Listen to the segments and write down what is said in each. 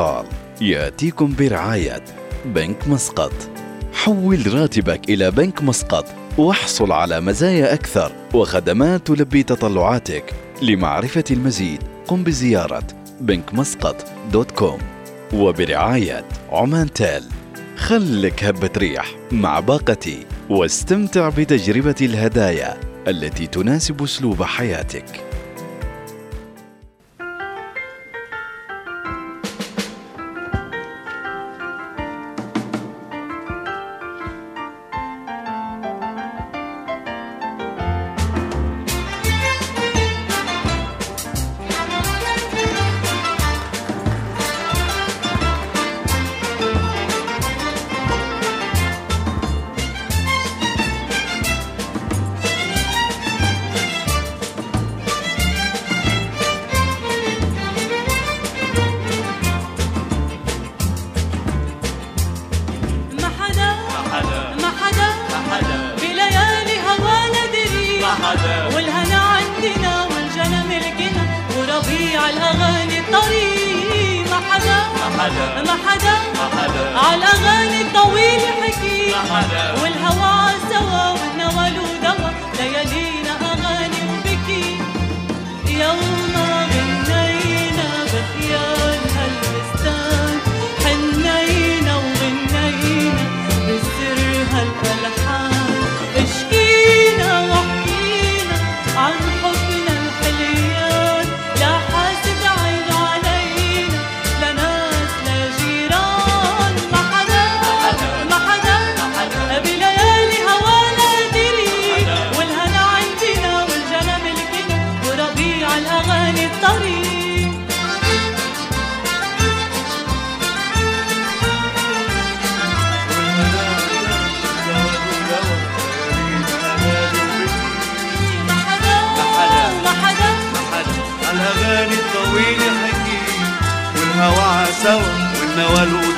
الوصال يأتيكم برعاية بنك مسقط. حول راتبك إلى بنك مسقط واحصل على مزايا أكثر وخدمات تلبي تطلعاتك. لمعرفة المزيد قم بزيارة بنك مسقط دوت كوم وبرعاية عمان تيل. خلك هبة ريح مع باقتي واستمتع بتجربة الهدايا التي تناسب أسلوب حياتك.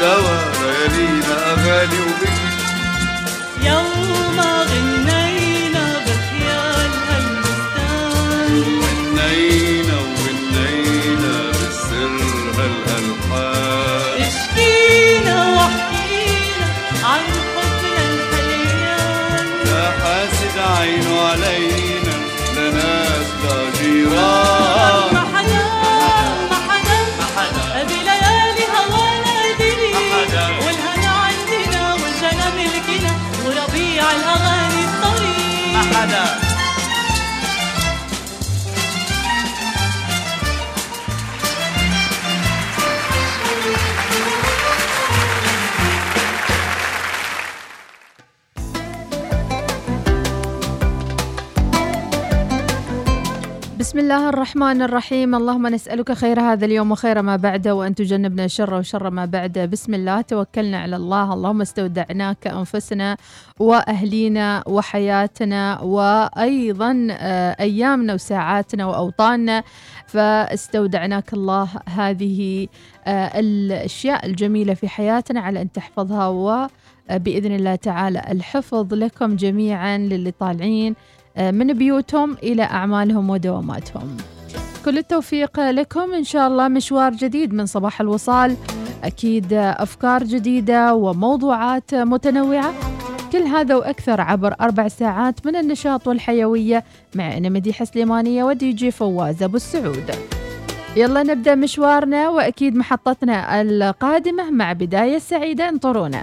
دوا ليالينا أغاني وبكي يوم غنينا بسم الله الرحمن الرحيم. اللهم نسألك خير هذا اليوم وخير ما بعده وأن تجنبنا الشر وشر ما بعده. بسم الله. توكلنا على الله. اللهم استودعناك أنفسنا وأهلينا وحياتنا وأيضا آه، أيامنا وساعاتنا وأوطاننا. فاستودعناك الله. هذه آه، الأشياء الجميلة في حياتنا على أن تحفظها وبإذن الله تعالى الحفظ لكم جميعا للي طالعين. من بيوتهم إلى أعمالهم ودواماتهم. كل التوفيق لكم. إن شاء الله مشوار جديد من صباح الوصال. أكيد أفكار جديدة وموضوعات متنوعة. كل هذا وأكثر عبر أربع ساعات من النشاط والحيوية مع أنا مديحة سليمانية ودي جي فواز أبو السعود. يلا نبدأ مشوارنا. وأكيد محطتنا القادمة مع بداية سعيدة. انطرونا.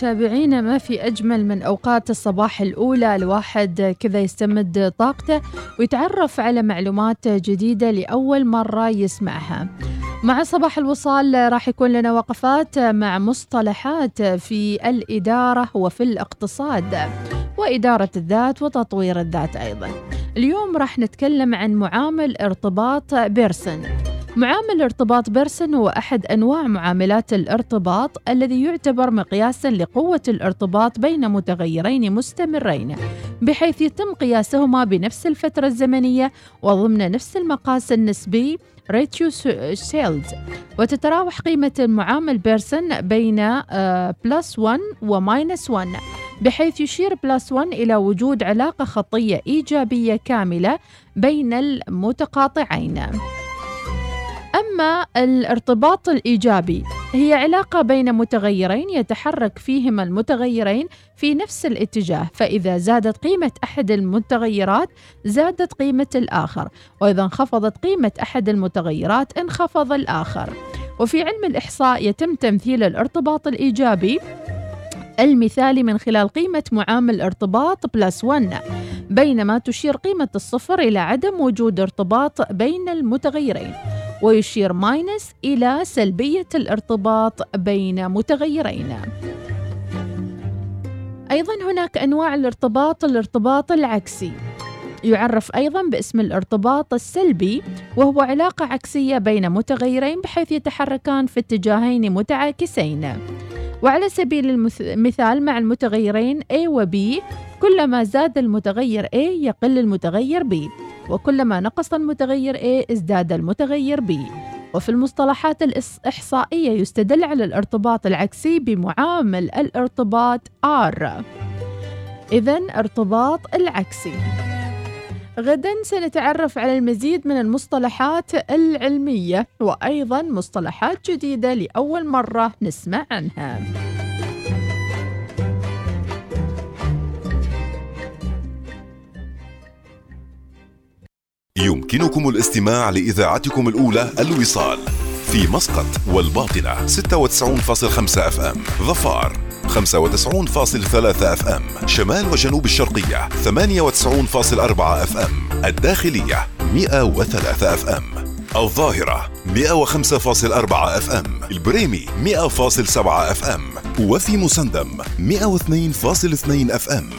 متابعينا ما في أجمل من أوقات الصباح الأولى. الواحد كذا يستمد طاقته ويتعرف على معلومات جديدة لأول مرة يسمعها. مع صباح الوصال راح يكون لنا وقفات مع مصطلحات في الإدارة وفي الاقتصاد. وإدارة الذات وتطوير الذات أيضا. اليوم راح نتكلم عن معامل ارتباط بيرسون. معامل ارتباط بيرسون هو أحد أنواع معاملات الارتباط الذي يعتبر مقياسا لقوة الارتباط بين متغيرين مستمرين بحيث يتم قياسهما بنفس الفترة الزمنية وضمن نفس المقاس النسبي ratio scales وتتراوح قيمة المعامل بيرسون بين plus 1 و minus 1 بحيث يشير plus 1 إلى وجود علاقة خطية إيجابية كاملة بين المتقاطعين. أما الارتباط الإيجابي هي علاقة بين متغيرين يتحرك فيهما المتغيرين في نفس الاتجاه فإذا زادت قيمة أحد المتغيرات زادت قيمة الآخر وإذا انخفضت قيمة أحد المتغيرات انخفض الآخر. وفي علم الإحصاء يتم تمثيل الارتباط الإيجابي المثالي من خلال قيمة معامل ارتباط plus 1 بينما تشير قيمة الصفر إلى عدم وجود ارتباط بين المتغيرين ويشير minus إلى سلبية الارتباط بين متغيرين. أيضا هناك أنواع الارتباط الارتباط العكسي. يعرف أيضا باسم الارتباط السلبي وهو علاقة عكسية بين متغيرين بحيث يتحركان في اتجاهين متعاكسين. وعلى سبيل المثال مع المتغيرين A و B كلما زاد المتغير A يقل المتغير B وكلما نقص المتغير A ازداد المتغير B. وفي المصطلحات الإحصائية يستدل على الارتباط العكسي بمعامل الارتباط R. إذا ارتباط العكسي. غدا سنتعرف على المزيد من المصطلحات العلمية وأيضا مصطلحات جديدة لأول مرة نسمع عنها. يمكنكم الاستماع لإذاعتكم الأولى الوصال في مسقط والباطنة 96.5 FM. ظفار. 95.3 FM شمال وجنوب الشرقية 98.4 FM الداخلية 103 اف ام الظاهرة 105.4 اف ام البريمي 100.7 اف ام وفي مسندم 102.2 اف ام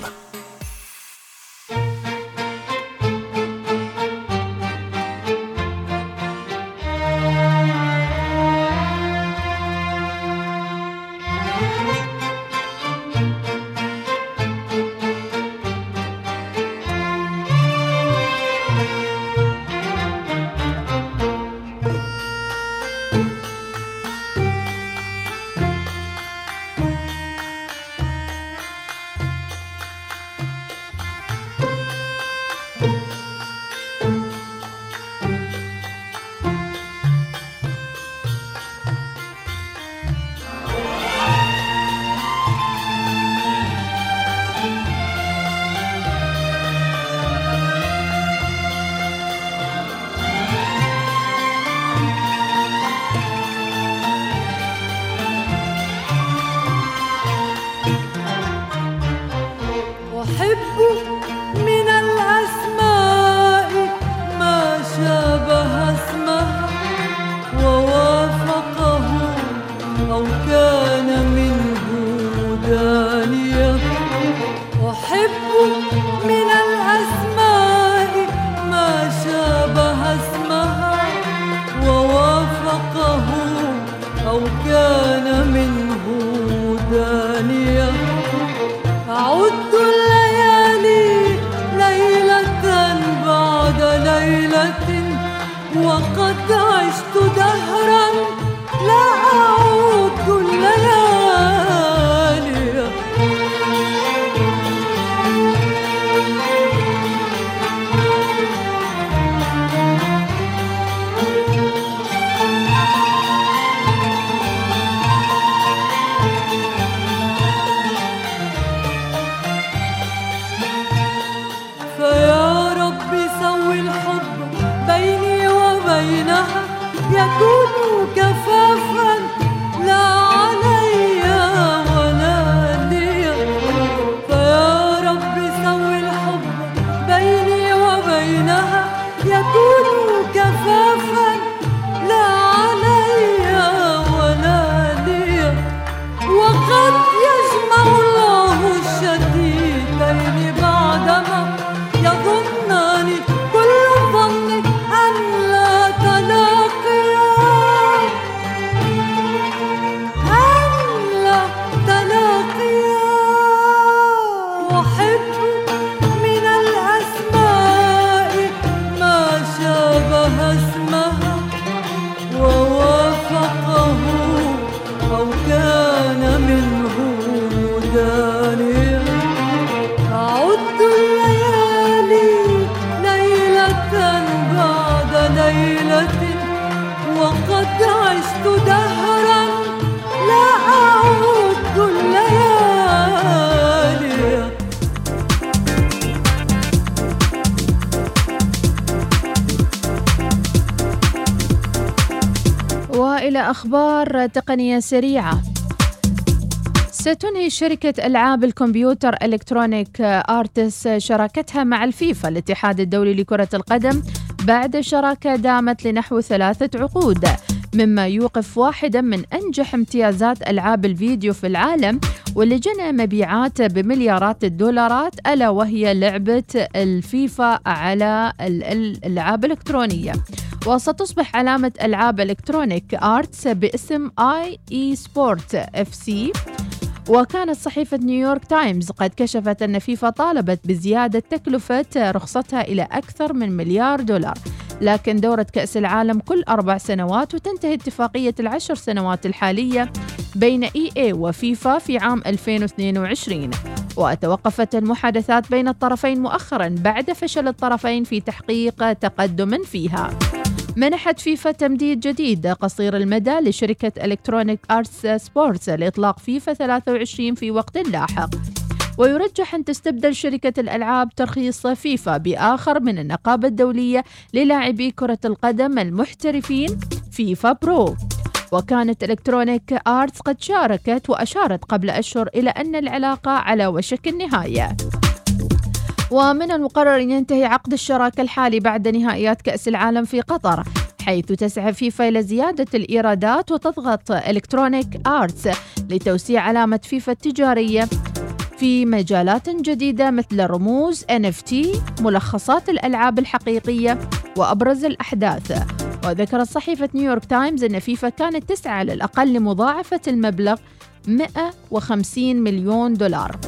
وقد عشت دهرا لا أعود الليالي أخبار تقنيه سريعة. ستنهي شركة ألعاب الكمبيوتر Electronic Arts شراكتها مع الفيفا الاتحاد الدولي لكرة القدم بعد شراكة دامت لنحو ثلاثة عقود مما يوقف واحدا من أنجح امتيازات ألعاب الفيديو في العالم واللي جنى مبيعات بمليارات الدولارات ألا وهي لعبة الفيفا على الألعاب الإلكترونية. وستصبح علامة ألعاب Electronic Arts باسم EA Sports FC. وكانت صحيفة نيويورك تايمز قد كشفت أن فيفا طالبت بزيادة تكلفة رخصتها إلى أكثر من مليار دولار. لكن دورة كأس العالم كل أربع سنوات وتنتهي اتفاقية العشر سنوات الحالية بين EA وفيفا في عام 2022 وتوقفت المحادثات بين الطرفين مؤخرا بعد فشل الطرفين في تحقيق تقدم فيها. منحت فيفا تمديد جديد قصير المدى لشركة Electronic Arts Sports لإطلاق فيفا 23 في وقت لاحق. ويرجح أن تستبدل شركة الألعاب ترخيص فيفا بآخر من النقابة الدولية للاعبي كرة القدم المحترفين فيفا برو. وكانت Electronic Arts قد شاركت وأشارت قبل أشهر إلى أن العلاقة على وشك النهاية. ومن المقرر أن ينتهي عقد الشراكة الحالي بعد نهائيات كأس العالم في قطر حيث تسعى فيفا إلى زيادة الإيرادات وتضغط Electronic Arts لتوسيع علامة فيفا التجارية في مجالات جديدة مثل رموز NFT ملخصات الألعاب الحقيقية وأبرز الأحداث. وذكرت صحيفة نيويورك تايمز أن فيفا كانت تسعى على الأقل لمضاعفة المبلغ 150 مليون دولار.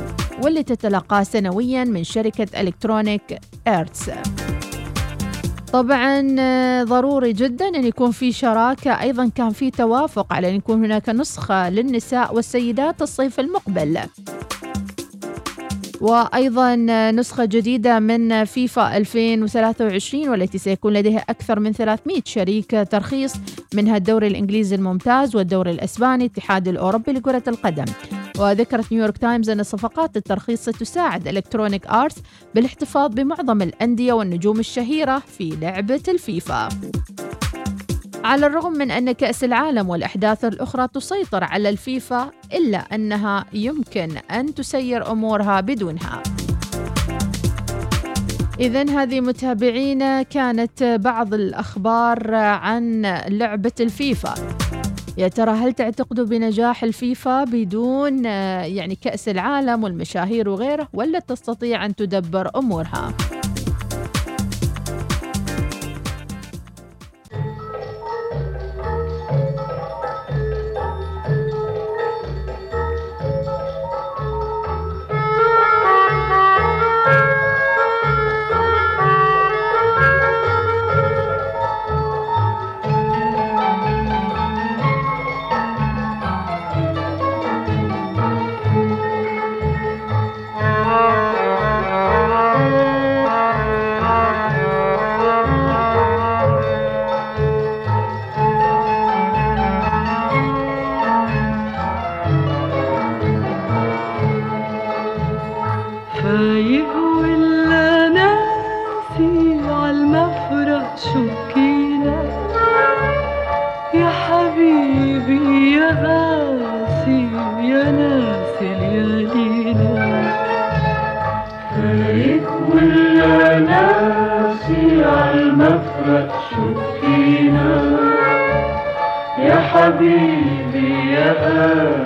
واللي تتلقاه سنويا من شركة Electronic Arts طبعا ضروري جدا أن يكون في شراكة. أيضا كان في توافق على أن يكون هناك نسخة للنساء والسيدات الصيف المقبل. وأيضا نسخة جديدة من فيفا 2023 والتي سيكون لديها أكثر من 300 شريك ترخيص منها الدوري الإنجليزي الممتاز والدوري الأسباني الاتحاد الأوروبي لكرة القدم. وذكرت نيويورك تايمز أن صفقات الترخيص ستساعد إلكترونيك آرتس بالاحتفاظ بمعظم الأندية والنجوم الشهيرة في لعبة الفيفا. على الرغم من أن كأس العالم والأحداث الأخرى تسيطر على الفيفا إلا أنها يمكن أن تسير أمورها بدونها. إذا هذه متابعينا كانت بعض الأخبار عن لعبة الفيفا. يا ترى هل تعتقدوا بنجاح الفيفا بدون يعني كأس العالم والمشاهير وغيره ولا تستطيع أن تدبر أمورها؟ حبيبي يا أبي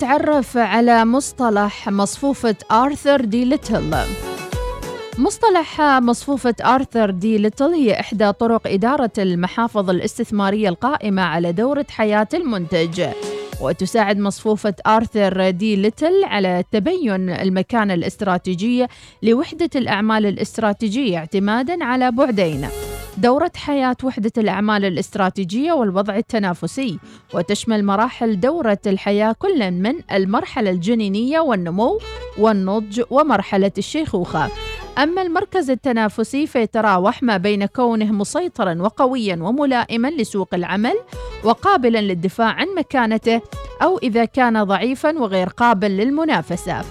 نتعرف على مصطلح مصفوفة آرثر دي ليتل. مصطلح مصفوفة آرثر دي ليتل هي إحدى طرق إدارة المحافظ الاستثمارية القائمة على دورة حياة المنتج. وتساعد مصفوفة آرثر دي ليتل على تبين المكانة الاستراتيجية لوحدة الأعمال الاستراتيجية اعتمادا على بعدين. دورة حياة وحدة الأعمال الاستراتيجية والوضع التنافسي. وتشمل مراحل دورة الحياة كل من المرحلة الجنينية والنمو والنضج ومرحلة الشيخوخة. أما المركز التنافسي فيتراوح ما بين كونه مسيطرا وقويا وملائما لسوق العمل وقابلا للدفاع عن مكانته أو إذا كان ضعيفا وغير قابل للمنافسة.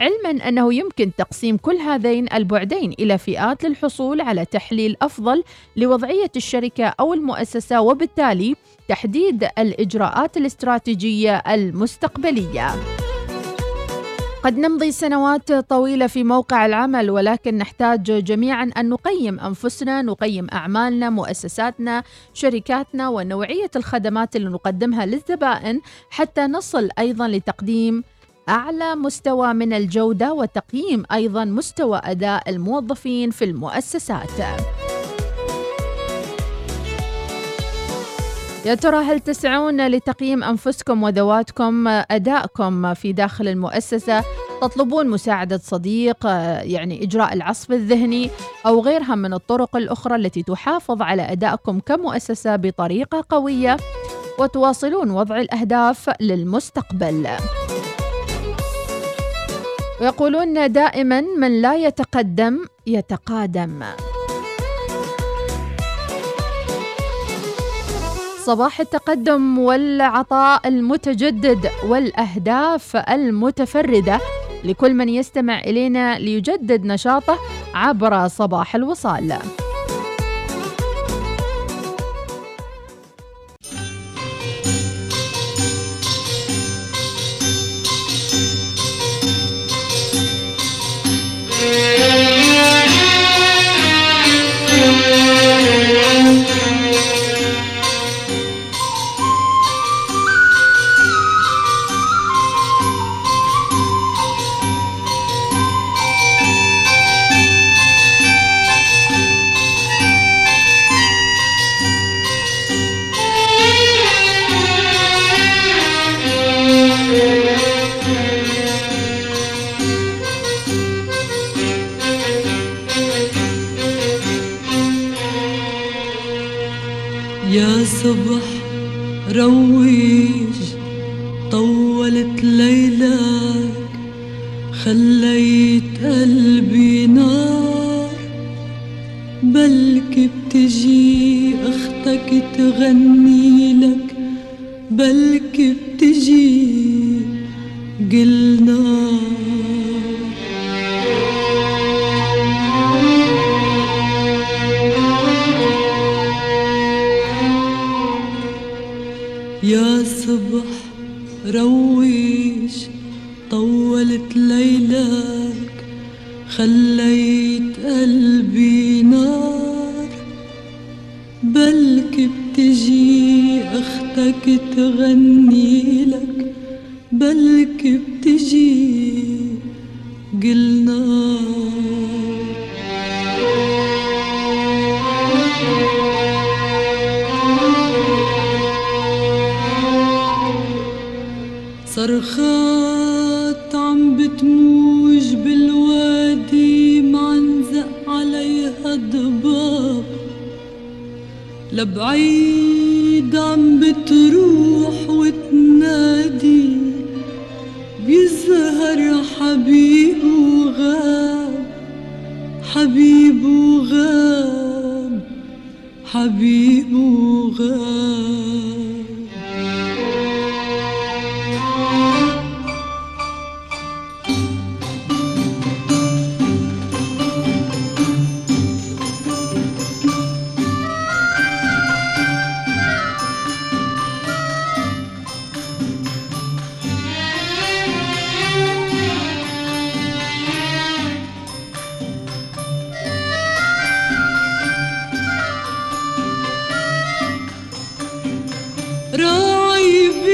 علما أنه يمكن تقسيم كل هذين البعدين إلى فئات للحصول على تحليل أفضل لوضعية الشركة أو المؤسسة وبالتالي تحديد الإجراءات الاستراتيجية المستقبلية. قد نمضي سنوات طويلة في موقع العمل ولكن نحتاج جميعا أن نقيم أنفسنا نقيم أعمالنا مؤسساتنا شركاتنا ونوعية الخدمات اللي نقدمها للزبائن حتى نصل أيضا لتقديم أعلى مستوى من الجودة وتقييم أيضا مستوى أداء الموظفين في المؤسسات. يا ترى هل تسعون لتقييم أنفسكم وذواتكم أدائكم في داخل المؤسسة؟ تطلبون مساعدة صديق يعني إجراء العصف الذهني أو غيرها من الطرق الأخرى التي تحافظ على أدائكم كمؤسسة بطريقة قوية وتواصلون وضع الأهداف للمستقبل. ويقولون دائما من لا يتقدم يتقادم صباح التقدم والعطاء المتجدد والأهداف المتفردة لكل من يستمع إلينا ليجدد نشاطه عبر صباح الوصال. يا صبح رويج طولت ليلك خليت قلبي نار. بلكي بتجي أختك تغني لك بلكي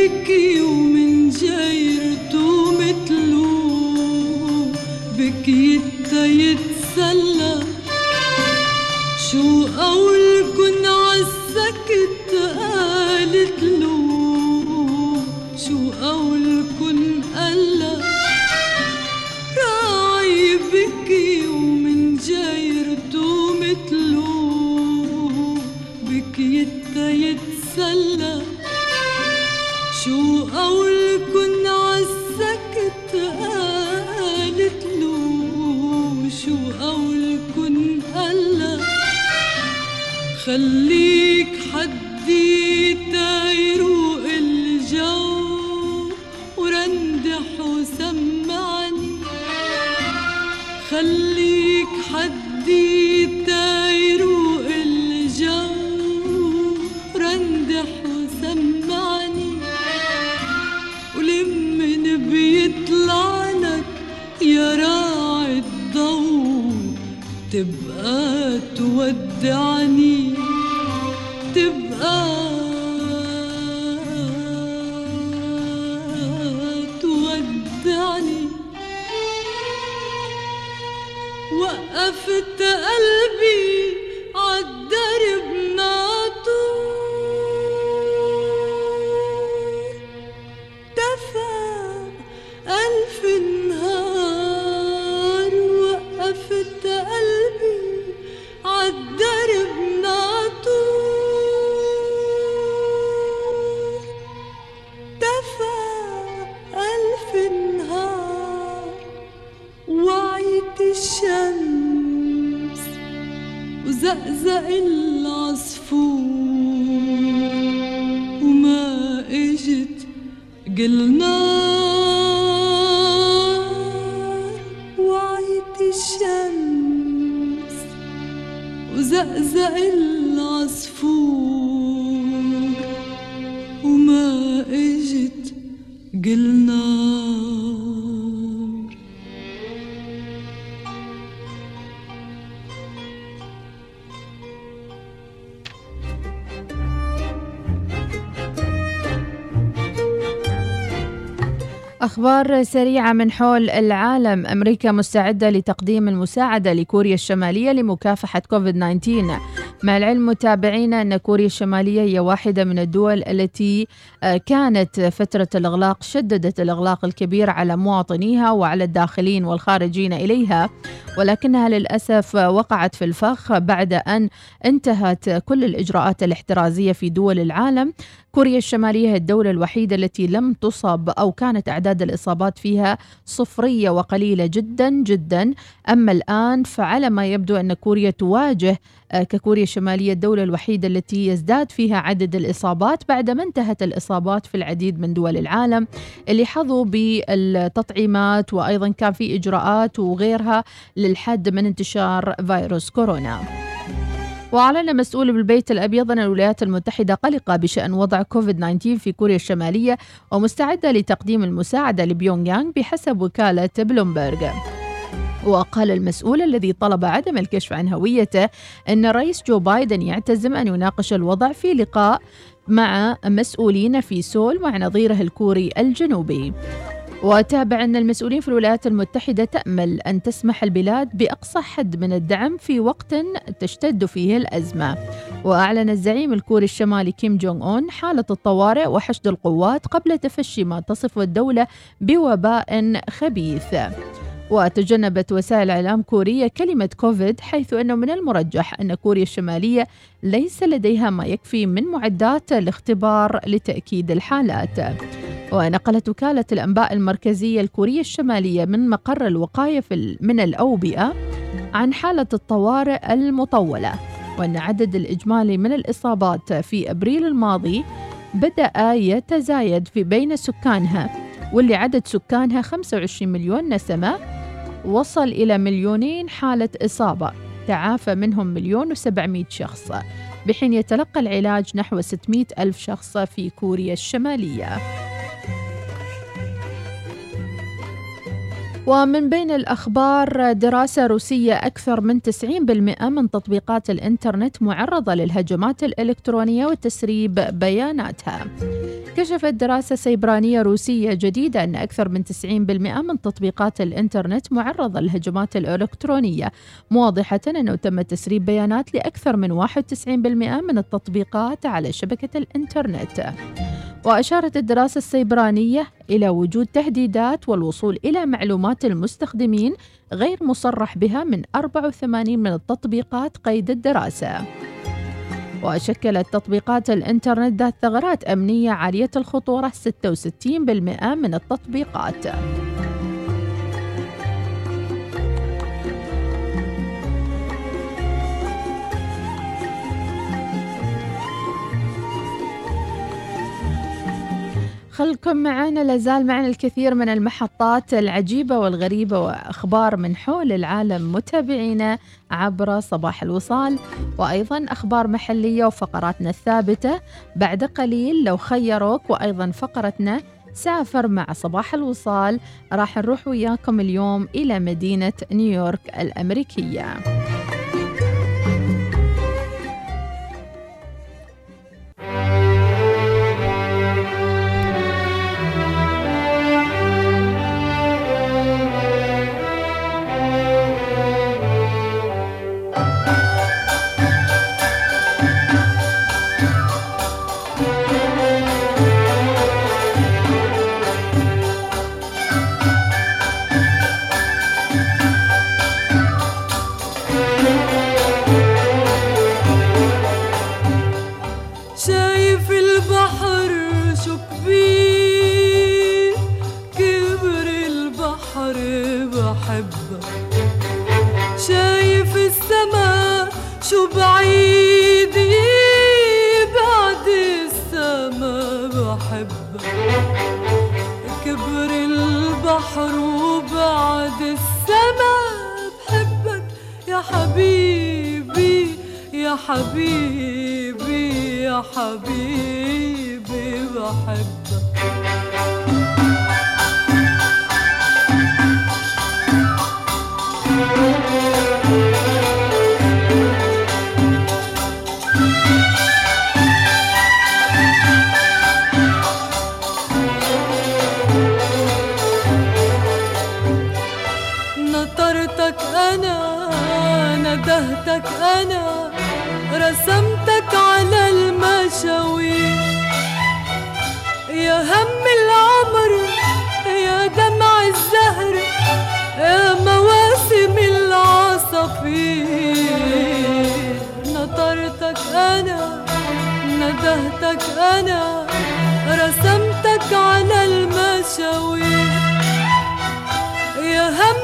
بكي ومن جيرته متلو بكي يتسلى العصفور وما اجت قلنا أخبار سريعة من حول العالم. أمريكا مستعدة لتقديم المساعدة لكوريا الشمالية لمكافحة كوفيد 19 مع العلم متابعينا أن كوريا الشمالية هي واحدة من الدول التي آه، كانت فترة الإغلاق شددت الإغلاق الكبير على مواطنيها وعلى الداخلين والخارجين إليها. ولكنها للأسف وقعت في الفخ بعد أن انتهت كل الإجراءات الاحترازية في دول العالم. كوريا الشمالية هي الدولة الوحيدة التي لم تصب أو كانت أعداد الإصابات فيها صفرية وقليلة جدا جدا. أما الآن فعلى ما يبدو أن كوريا تواجه آه، ككوريا الشمالية الدولة الوحيدة التي يزداد فيها عدد الإصابات بعدما انتهت الإصابات في العديد من دول العالم اللي حظوا بالتطعيمات وأيضا كان في إجراءات وغيرها للحد من انتشار فيروس كورونا. وأعلن مسؤول بالبيت الأبيض أن الولايات المتحدة قلقة بشأن وضع كوفيد 19 في كوريا الشمالية ومستعدة لتقديم المساعدة لبيونغ يانغ بحسب وكالة بلومبرغ. وقال المسؤول الذي طلب عدم الكشف عن هويته أن الرئيس جو بايدن يعتزم أن يناقش الوضع في لقاء مع مسؤولين في سول مع نظيره الكوري الجنوبي. وتابع أن المسؤولين في الولايات المتحدة تأمل أن تسمح البلاد بأقصى حد من الدعم في وقت تشتد فيه الأزمة وأعلن الزعيم الكوري الشمالي كيم جونغ أون حالة الطوارئ وحشد القوات قبل تفشي ما تصف الدولة بوباء خبيث وتجنبت وسائل إعلام كورية كلمة كوفيد حيث أنه من المرجح أن كوريا الشمالية ليس لديها ما يكفي من معدات الاختبار لتأكيد الحالات. ونقلت وكالة الأنباء المركزية الكورية الشمالية من مقر الوقاية من الأوبئة عن حالة الطوارئ المطولة. وأن عدد الإجمالي من الإصابات في أبريل الماضي بدأ يتزايد في بين سكانها واللي عدد سكانها 25 مليون نسمة وصل إلى مليونين حالة إصابة. تعافى منهم مليون وسبعمائة شخص بحين يتلقى العلاج نحو 600 ألف شخص في كوريا الشمالية. ومن بين الأخبار دراسة روسية أكثر من 90% من تطبيقات الإنترنت معرضة للهجمات الإلكترونية وتسريب بياناتها. كشفت دراسة سيبرانية روسية جديدة أن أكثر من 90% من تطبيقات الإنترنت معرضة للهجمات الإلكترونية موضحة أنه تم تسريب بيانات لأكثر من 91% من التطبيقات على شبكة الإنترنت. وأشارت الدراسة السيبرانية إلى وجود تهديدات والوصول إلى معلومات المستخدمين غير مصرح بها من 84 من التطبيقات قيد الدراسة. وشكلت تطبيقات الإنترنت ذات ثغرات أمنية عالية الخطورة 66% من التطبيقات. خلكم معنا. لازال معنا الكثير من المحطات العجيبة والغريبة وأخبار من حول العالم متابعينا عبر صباح الوصال وأيضا أخبار محلية وفقراتنا الثابتة. بعد قليل لو خيروك وأيضا فقرتنا سافر مع صباح الوصال. راح نروح وياكم اليوم إلى مدينة نيويورك الأمريكية. حبيبي يا حبيبي يا حبيبي بحبك. نطرتك ندهتك أنا رسمتك على المشاوير. يا هم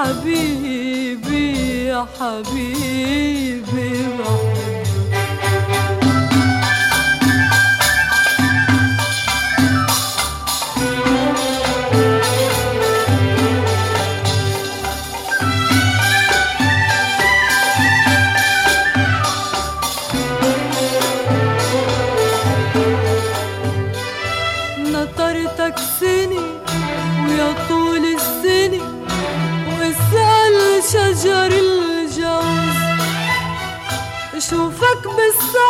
حبيبي يا حبيبي. que maçã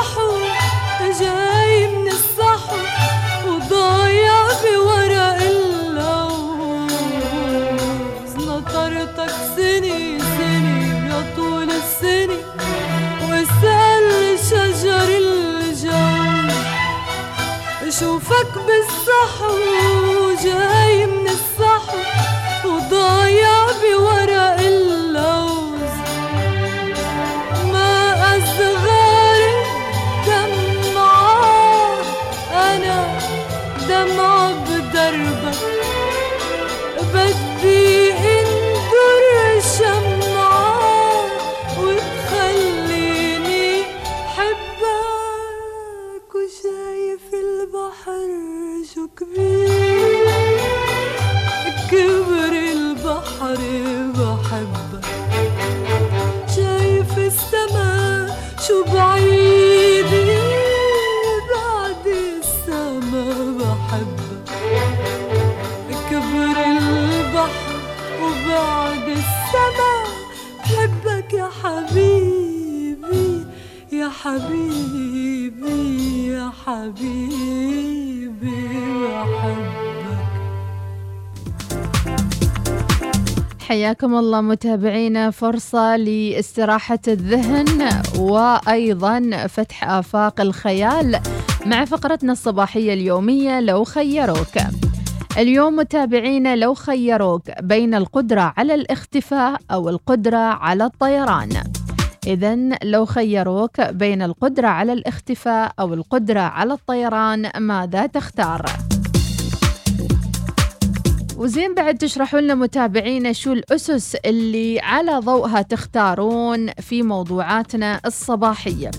حياكم الله متابعينا فرصة لاستراحة الذهن وأيضا فتح آفاق الخيال مع فقرتنا الصباحية اليومية لو خيروك اليوم متابعينا لو خيروك بين القدرة على الاختفاء أو القدرة على الطيران إذا لو خيروك بين القدرة على الاختفاء أو القدرة على الطيران ماذا تختار؟ وزين بعد تشرحوا لنا متابعينا شو الأسس اللي على ضوءها تختارون في موضوعاتنا الصباحية.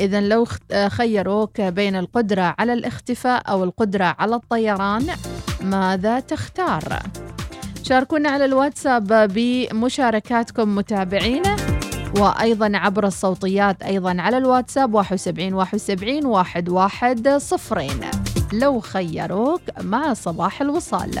إذا لو خيروك بين القدرة على الاختفاء أو القدرة على الطيران ماذا تختار؟ شاركونا على الواتساب بمشاركاتكم متابعينا وأيضا عبر الصوتيات أيضا على الواتساب 71 71 واحد واحد صفرين. لو خيروك مع صباح الوصال.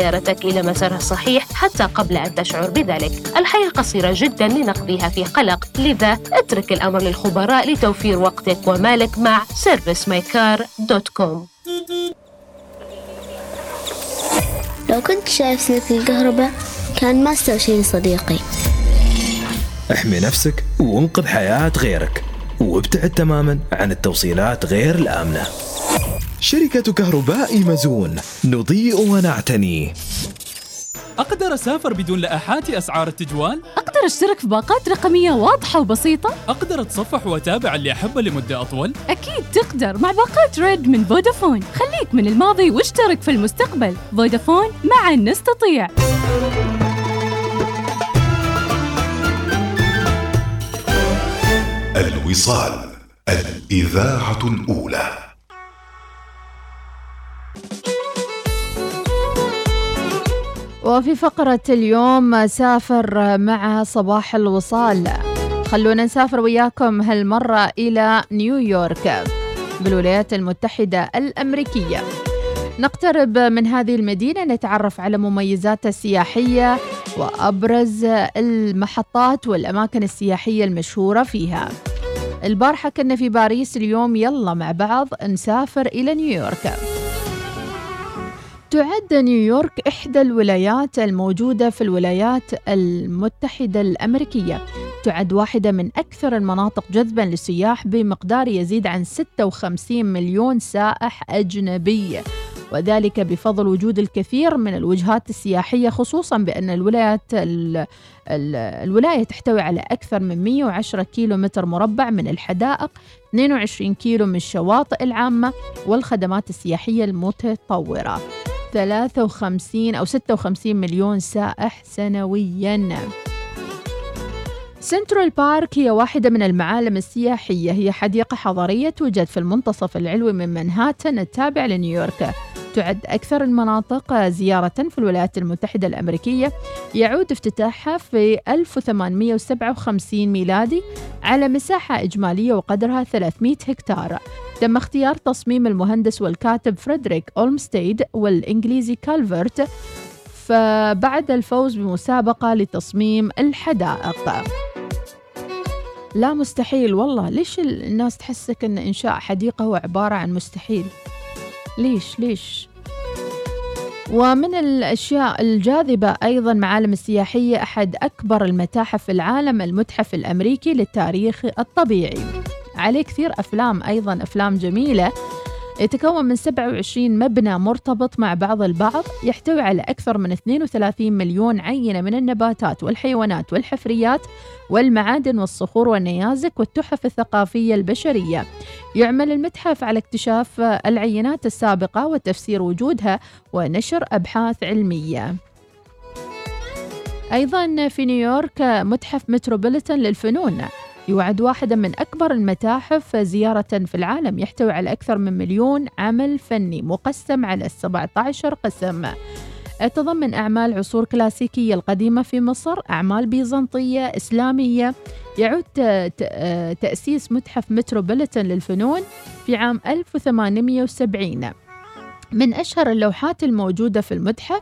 إلى مسارها الصحيح حتى قبل أن تشعر بذلك. الحياة قصيرة جدا لنقضيها في قلق. لذا اترك الأمر للخبراء لتوفير وقتك ومالك مع servicemycar.com لو كنت شايف سلك الكهرباء كان ما استوى صديقي. احمي نفسك وانقذ حياة غيرك وابتعد تماما عن التوصيلات غير الآمنة. شركة كهرباء مزون نضيء ونعتني أقدر أسافر بدون لائحات أسعار التجوال؟ أقدر أشترك في باقات رقمية واضحة وبسيطة؟ أقدر أتصفح وأتابع اللي أحبه لمدة أطول؟ أكيد تقدر مع باقات ريد من فودافون خليك من الماضي واشترك في المستقبل فودافون معا نستطيع الوصال الإذاعة الأولى وفي فقرة اليوم سافر مع صباح الوصال. خلونا نسافر وياكم هالمرة إلى نيويورك بالولايات المتحدة الأمريكية. نقترب من هذه المدينة نتعرف على مميزاتها السياحية وأبرز المحطات والأماكن السياحية المشهورة فيها. البارحة كنا في باريس اليوم يلا مع بعض نسافر إلى نيويورك. تعد نيويورك إحدى الولايات الموجودة في الولايات المتحدة الأمريكية. تعد واحدة من أكثر المناطق جذبا للسياح بمقدار يزيد عن 56 مليون سائح أجنبي. وذلك بفضل وجود الكثير من الوجهات السياحية خصوصا بأن الولايات ال ال الولاية تحتوي على أكثر من 110 كيلو متر مربع من الحدائق 22 كيلو من الشواطئ العامة والخدمات السياحية المتطورة. 53 أو 56 مليون سائح سنوياً. سنترال بارك هي واحدة من المعالم السياحية. هي حديقة حضارية توجد في المنتصف العلوي من منهاتن التابع لنيويورك. تعد أكثر المناطق زيارة في الولايات المتحدة الأمريكية. يعود افتتاحها في 1857 ميلادي على مساحة إجمالية وقدرها 300 هكتار. تم اختيار تصميم المهندس والكاتب فريدريك أولمستيد والإنجليزي كالفرت. فبعد الفوز بمسابقة لتصميم الحدائق. لا مستحيل والله. ليش الناس تحسك أن إنشاء حديقة هو عبارة عن مستحيل؟ ليش؟ ليش؟ ومن الأشياء الجاذبة أيضا معالم السياحية أحد أكبر المتاحف في العالم المتحف الأمريكي للتاريخ الطبيعي. عليه كثير أفلام أيضا أفلام جميلة. يتكون من 27 مبنى مرتبط مع بعض البعض يحتوي على أكثر من 32 مليون عينة من النباتات والحيوانات والحفريات والمعادن والصخور والنيازك والتحف الثقافية البشرية. يعمل المتحف على اكتشاف العينات السابقة وتفسير وجودها ونشر أبحاث علمية. أيضا في نيويورك متحف متروبوليتان للفنون. يعد واحدا من أكبر المتاحف زيارة في العالم يحتوي على أكثر من مليون عمل فني مقسم على 17 قسم. تضمن أعمال عصور كلاسيكية القديمة في مصر أعمال بيزنطية إسلامية يعود تأسيس متحف متروبوليتان للفنون في عام 1870 من أشهر اللوحات الموجودة في المتحف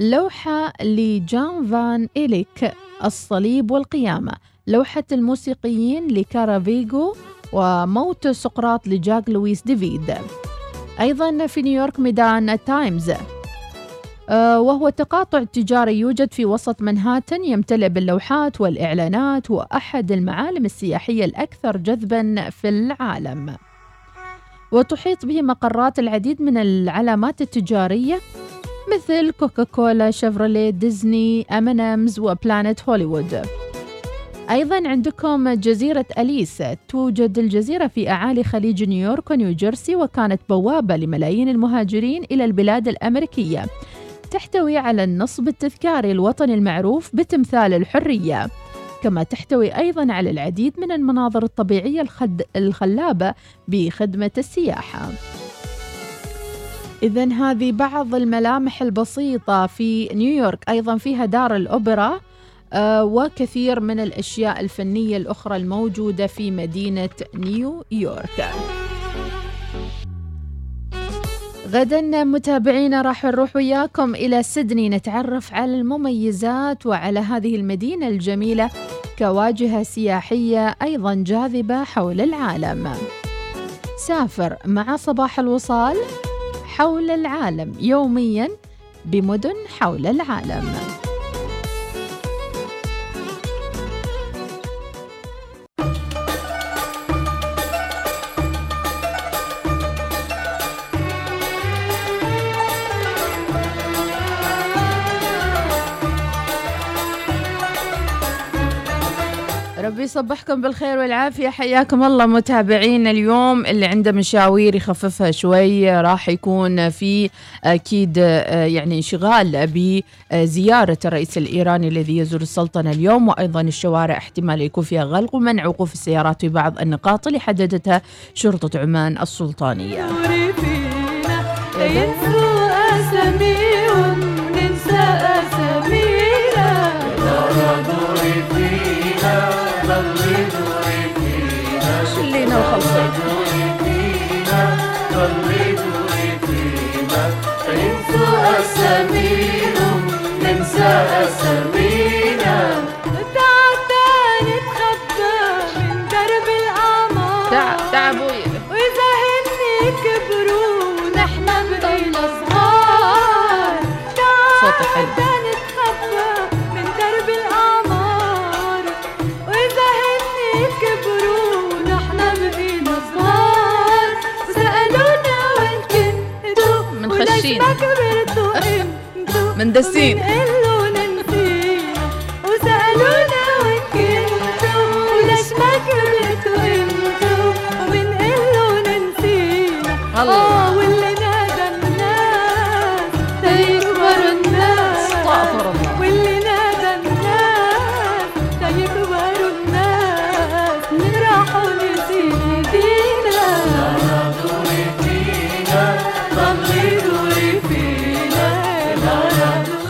لوحة لجان فان إليك الصليب والقيامة. لوحة الموسيقيين لكارافيغو وموت سقراط لجاك لويس ديفيد. أيضا في نيويورك ميدان تايمز آه، وهو تقاطع تجاري يوجد في وسط منهاتن يمتلئ باللوحات والإعلانات وأحد المعالم السياحية الأكثر جذبا في العالم. وتحيط به مقرات العديد من العلامات التجارية مثل كوكاكولا، شيفروليه، ديزني، أمنامز وبلانت هوليوود أيضا عندكم جزيرة أليس. توجد الجزيرة في أعالي خليج نيويورك ونيوجيرسي وكانت بوابة لملايين المهاجرين إلى البلاد الأمريكية. تحتوي على النصب التذكاري الوطني المعروف بتمثال الحرية. كما تحتوي أيضا على العديد من المناظر الطبيعية الخد... الخلابة بخدمة السياحة. إذا هذه بعض الملامح البسيطة في نيويورك. أيضا فيها دار الأوبرا. وكثير من الأشياء الفنية الأخرى الموجودة في مدينة نيويورك. غدا متابعينا راح نروح وياكم إلى سيدني نتعرف على المميزات وعلى هذه المدينة الجميلة كواجهة سياحية أيضا جاذبة حول العالم. سافر مع صباح الوصال حول العالم يوميا بمدن حول العالم. ربي يصبحكم بالخير والعافية حياكم الله متابعين اليوم اللي عنده مشاوير يخففها شوي راح يكون في أكيد آه، يعني انشغال بزيارة الرئيس الإيراني الذي يزور السلطنة اليوم وأيضا الشوارع احتمال يكون فيها غلق ومنع وقوف السيارات في بعض النقاط اللي حددتها شرطة عمان السلطانية أساميهم ننسى أسامينا تعال نتخبى من درب الأعمار. تعب تعب وإذا هن كبروا نحن بقينا صغار. تعال نتخبى من درب الأعمار. وإذا هن كبروا نحن بقينا صغار وسألونا وين كنتوا من خشين. ما كبرتوا انتوا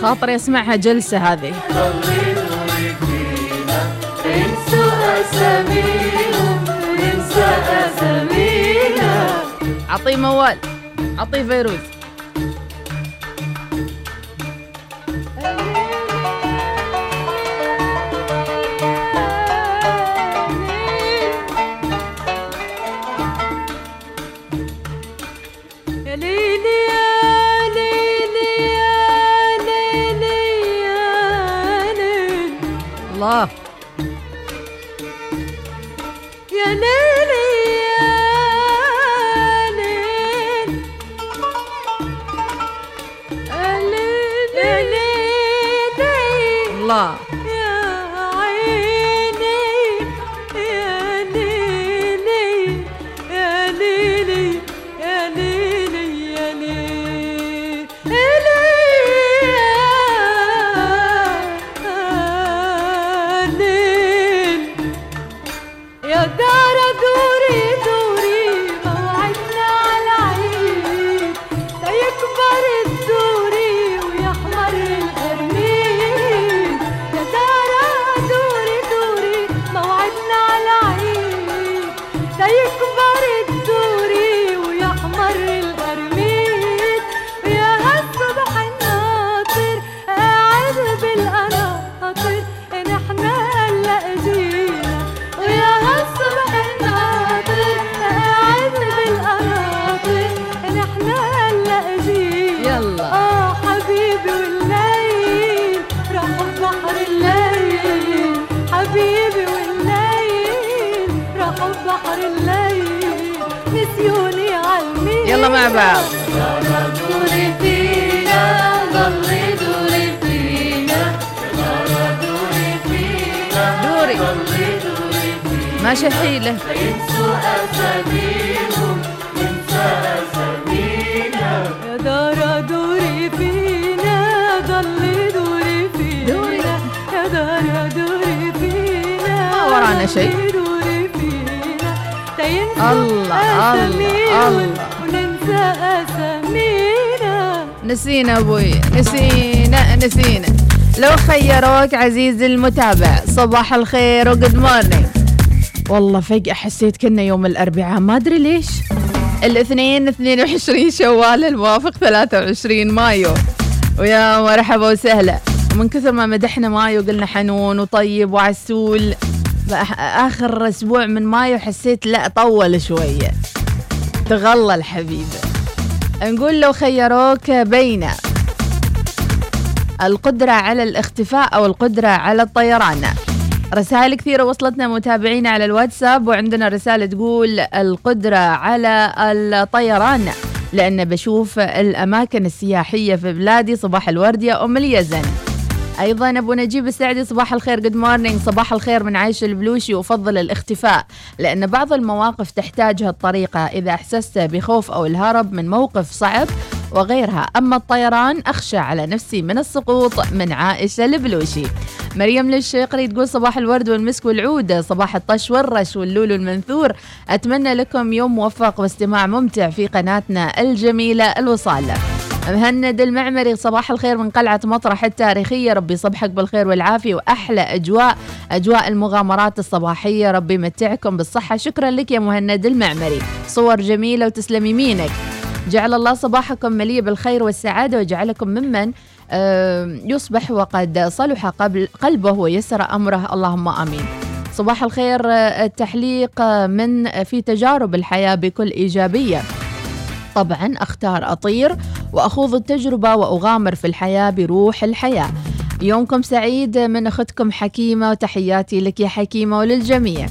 خاطري اسمعها جلسة هذه. انسوا اساميهم وننسى اسامينا عطيه موال. عطيه فيروز. مع بعض دوري ماشي حيلة ينسوا أساميهم ننسى أسامينا يا دارا دوري فينا ضلي دوري فينا يا دارا دوري فينا ما ورانا شيء. الله، الله، الله. نسينا أبوي. نسينا نسينا. لو خيروك عزيزي المتابع صباح الخير وجود مورنينج والله فجأة حسيت كنا يوم الأربعاء. ما أدري ليش. الاثنين 22 شوال الموافق 23 مايو. ويا مرحبا وسهلا. من كثر ما مدحنا مايو قلنا حنون وطيب وعسول. آخر أسبوع من مايو حسيت لا طول شوية. تغلى الحبيب نقول لو خيروك بين القدرة على الاختفاء أو القدرة على الطيران. رسائل كثيرة وصلتنا متابعينا على الواتساب وعندنا رسالة تقول القدرة على الطيران لأن بشوف الأماكن السياحية في بلادي صباح الورد يا أم اليزن. أيضا أبو نجيب السعدي صباح الخير good morning صباح الخير من عايش البلوشي افضل الاختفاء لأن بعض المواقف تحتاج هالطريقه إذا أحسست بخوف أو الهرب من موقف صعب وغيرها. أما الطيران أخشى على نفسي من السقوط من عائشة البلوشي. مريم المشيقري تقول صباح الورد والمسك والعود صباح الطش والرش واللولو المنثور أتمنى لكم يوم موفق واستماع ممتع في قناتنا الجميلة الوصال مهند المعمري صباح الخير من قلعة مطرح التاريخية. ربي يصبحك بالخير والعافية وأحلى أجواء أجواء المغامرات الصباحية. ربي يمتعكم بالصحة. شكرا لك يا مهند المعمري. صور جميلة وتسلم يمينك جعل الله صباحكم مليء بالخير والسعادة وجعلكم ممن آه، يصبح وقد صلح قبل قلبه ويسر أمره. اللهم آمين. صباح الخير آه، التحليق آه، من في تجارب الحياة بكل إيجابية. طبعا أختار أطير. وأخوض التجربة وأغامر في الحياة بروح الحياة. يومكم سعيد من أختكم حكيمة وتحياتي لك يا حكيمة وللجميع.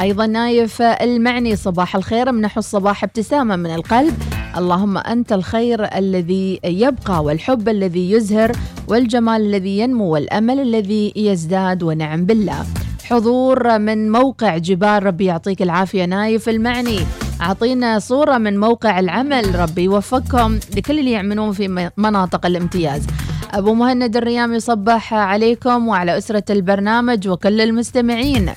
أيضا نايف المعني صباح الخير منح الصباح ابتسامة من القلب. اللهم أنت الخير الذي يبقى والحب الذي يزهر والجمال الذي ينمو والأمل الذي يزداد ونعم بالله. حضور من موقع جبال ربي يعطيك العافية نايف المعني. أعطينا صورة من موقع العمل ربي يوفقكم لكل اللي يعملون في مناطق الامتياز. أبو مهند الريام يصبح عليكم وعلى أسرة البرنامج وكل المستمعين.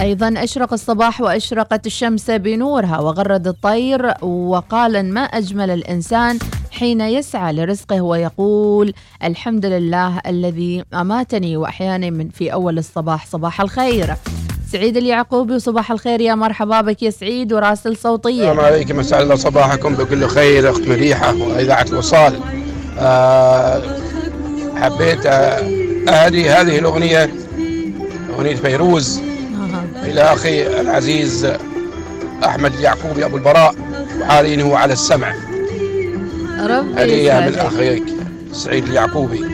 أيضا أشرق الصباح وأشرقت الشمس بنورها وغرد الطير وقال ما أجمل الإنسان حين يسعى لرزقه ويقول الحمد لله الذي أماتني وأحياني من في أول الصباح صباح الخير. سعيد اليعقوبي وصباح الخير يا مرحبا بك يا سعيد وراسل صوتية السلام عليكم اسعد الله صباحكم بكل خير أخت مديحة وإذاعة الوصال. آه، حبيت آه، أهدي هذه الأغنية أغنية فيروز. إلى أخي العزيز أحمد اليعقوبي أبو البراء وحاليا هو على السمع. ربي هدية من أخيك سعيد اليعقوبي.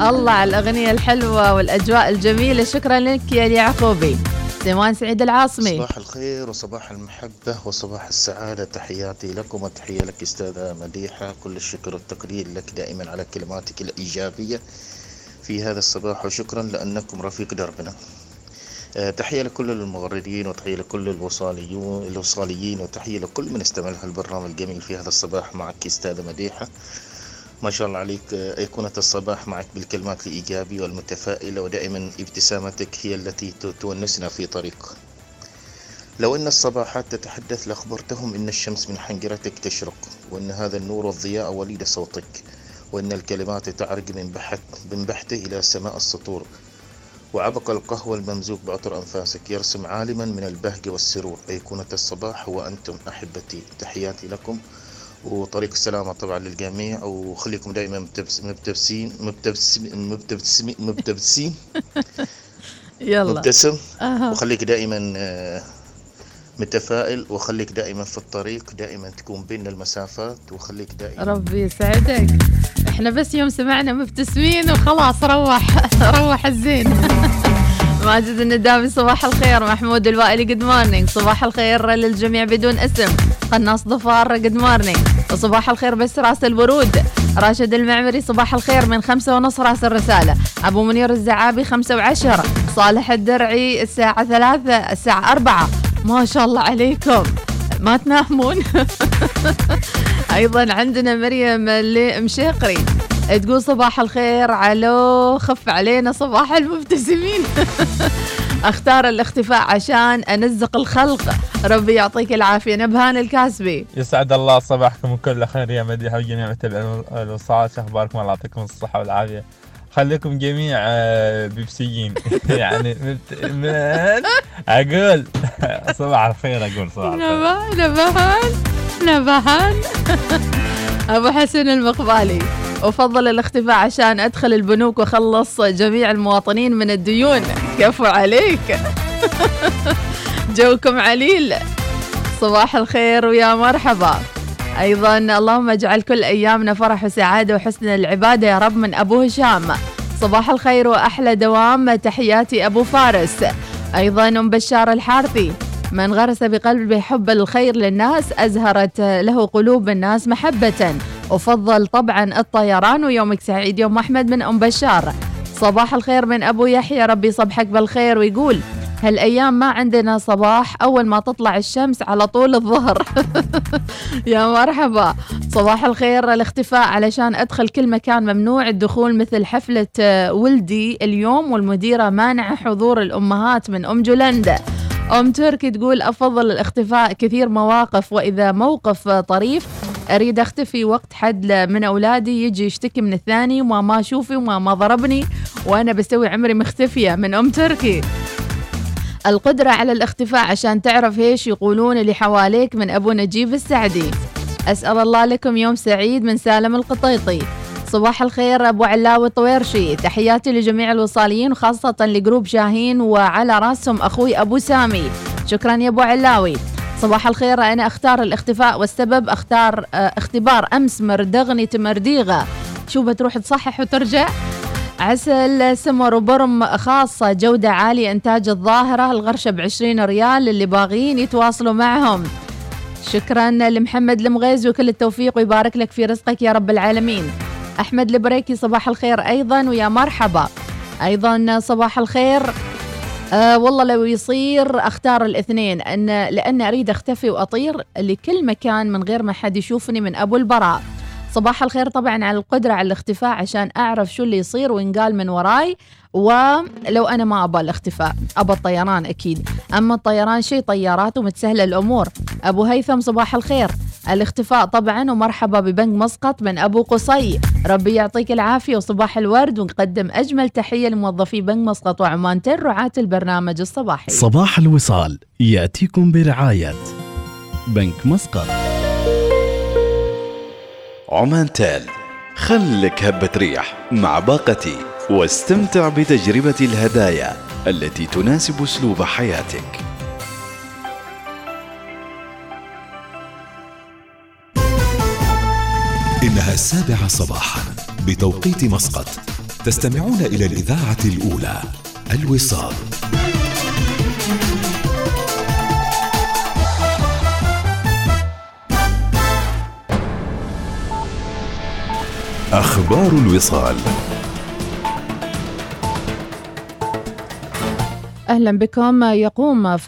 الله على الأغنية الحلوة والأجواء الجميلة شكرا لك يا اليعقوبي. سيمان سعيد العاصمي. صباح الخير وصباح المحبة وصباح السعادة. تحياتي لكم وتحية لك أستاذة مديحة. كل الشكر والتقدير لك دائما على كلماتك الإيجابية في هذا الصباح وشكرا لأنكم رفيق دربنا. آه، تحية لكل المغردين وتحية لكل الوصاليون الوصاليين وتحية لكل من استمع لهالبرنامج الجميل في هذا الصباح معك أستاذة مديحة. ما شاء الله عليك أيقونة الصباح معك بالكلمات الإيجابية والمتفائلة ودائما ابتسامتك هي التي تونسنا في طريق. لو أن الصباحات تتحدث لأخبرتهم أن الشمس من حنجرتك تشرق وأن هذا النور والضياء وليد صوتك وأن الكلمات تعرج من بحت من بحته إلى سماء السطور وعبق القهوة الممزوج بعطر أنفاسك يرسم عالما من البهجة والسرور. أيقونة الصباح هو أنتم أحبتي تحياتي لكم. وطريق السلامة طبعا للجميع وخليكم دائما مبتبس- مبتبسين مبتبسين مبتبسين مبتبسين. يلا. مبتسم. وخليك دائما آه، متفائل وخليك دائما في الطريق دائما تكون بين المسافات وخليك دائما ربي يسعدك. إحنا بس يوم سمعنا مبتسمين وخلاص روح روح الزين. ماجد الندابي صباح الخير. محمود الوائلي good morning صباح الخير للجميع بدون اسم. قناص ظفار good morning وصباح الخير بس راس الورود. راشد المعمري صباح الخير من خمسة ونص راس الرسالة. أبو منير الزعابي خمسة وعشر. صالح الدرعي الساعة ثلاثة الساعة أربعة. ما شاء الله عليكم. ما تنامون. أيضا عندنا مريم المشيقري تقول صباح الخير علو خف علينا صباح المبتسمين. أختار الاختفاء عشان أنزق الخلق. ربي يعطيك العافية. نبهان الكاسبي. يسعد الله صباحكم وكل خير يا مديحة وجميع متابعين الوصال شو أخباركم؟ الله يعطيكم الصحة والعافية. خليكم جميع آه، بيبسيين. يعني مبت... من أقول صباح الخير أقول صباح الخير. نبهان نبهان نبهان. أبو حسن المقبالي. أفضل الاختفاء عشان أدخل البنوك وأخلص جميع المواطنين من الديون. كفو عليك. جوكم عليل. صباح الخير ويا مرحبا. أيضا اللهم اجعل كل أيامنا فرح وسعادة وحسن العبادة يا رب من أبو هشام. صباح الخير وأحلى دوام. تحياتي أبو فارس. أيضا أم بشار الحارثي. من غرس بقلبه حب الخير للناس أزهرت له قلوب الناس محبة. أفضل طبعا الطيران ويومك سعيد. يوم أحمد من أم بشار. صباح الخير من أبو يحيى. ربي يصبحك بالخير ويقول هالأيام ما عندنا صباح. أول ما تطلع الشمس على طول الظهر. يا مرحبا. صباح الخير الاختفاء علشان أدخل كل مكان ممنوع. الدخول مثل حفلة ولدي اليوم والمديرة مانعه حضور الأمهات من أم جولندا. أم تركي تقول أفضل الاختفاء كثير مواقف وإذا موقف طريف أريد أختفي وقت حد من أولادي يجي يشتكي من الثاني وما ما اشوفي وما ما ضربني وأنا بسوي عمري مختفية من أم تركي. القدرة على الاختفاء عشان تعرف إيش يقولون اللي حواليك من أبو نجيب السعدي. أسأل الله لكم يوم سعيد من سالم القطيطي. صباح الخير أبو علاوي طويرشي تحياتي لجميع الوصاليين وخاصة لجروب شاهين وعلى رأسهم أخوي أبو سامي. شكرا يا أبو علاوي. صباح الخير أنا أختار الاختفاء والسبب أختار آه، اختبار أمس مردغني تمرديغة. شو بتروح تصحح وترجع؟ عسل سمر وبرم خاصة جودة عالية إنتاج الظاهرة الغرشة بعشرين ريال اللي باغيين يتواصلوا معهم. شكرا لمحمد المغيز وكل التوفيق ويبارك لك في رزقك يا رب العالمين. أحمد البريكي صباح الخير أيضا ويا مرحبا. أيضا صباح الخير. آه والله لو يصير أختار الاثنين ان لأن أريد أختفي وأطير لكل مكان من غير ما حد يشوفني من أبو البراء. صباح الخير طبعا على القدرة على الاختفاء عشان أعرف شو اللي يصير وينقال من وراي ولو أنا ما أبى الاختفاء أبى الطيران أكيد. أما الطيران شيء طيارات ومتسهلة الأمور. أبو هيثم صباح الخير. الاختفاء طبعا ومرحبا ببنك مسقط من أبو قصي. ربي يعطيك العافية وصباح الورد ونقدم أجمل تحية لموظفي بنك مسقط وعمان رعاة البرنامج الصباحي. صباح الوصال يأتيكم برعاية بنك مسقط. عمان تال. خلك هبة ريح مع باقتي واستمتع بتجربة الهدايا التي تناسب أسلوب حياتك. إنها السابعة صباحا بتوقيت مسقط. تستمعون إلى الإذاعة الأولى الوصال. أخبار الوصال. أهلا بكم. يقوم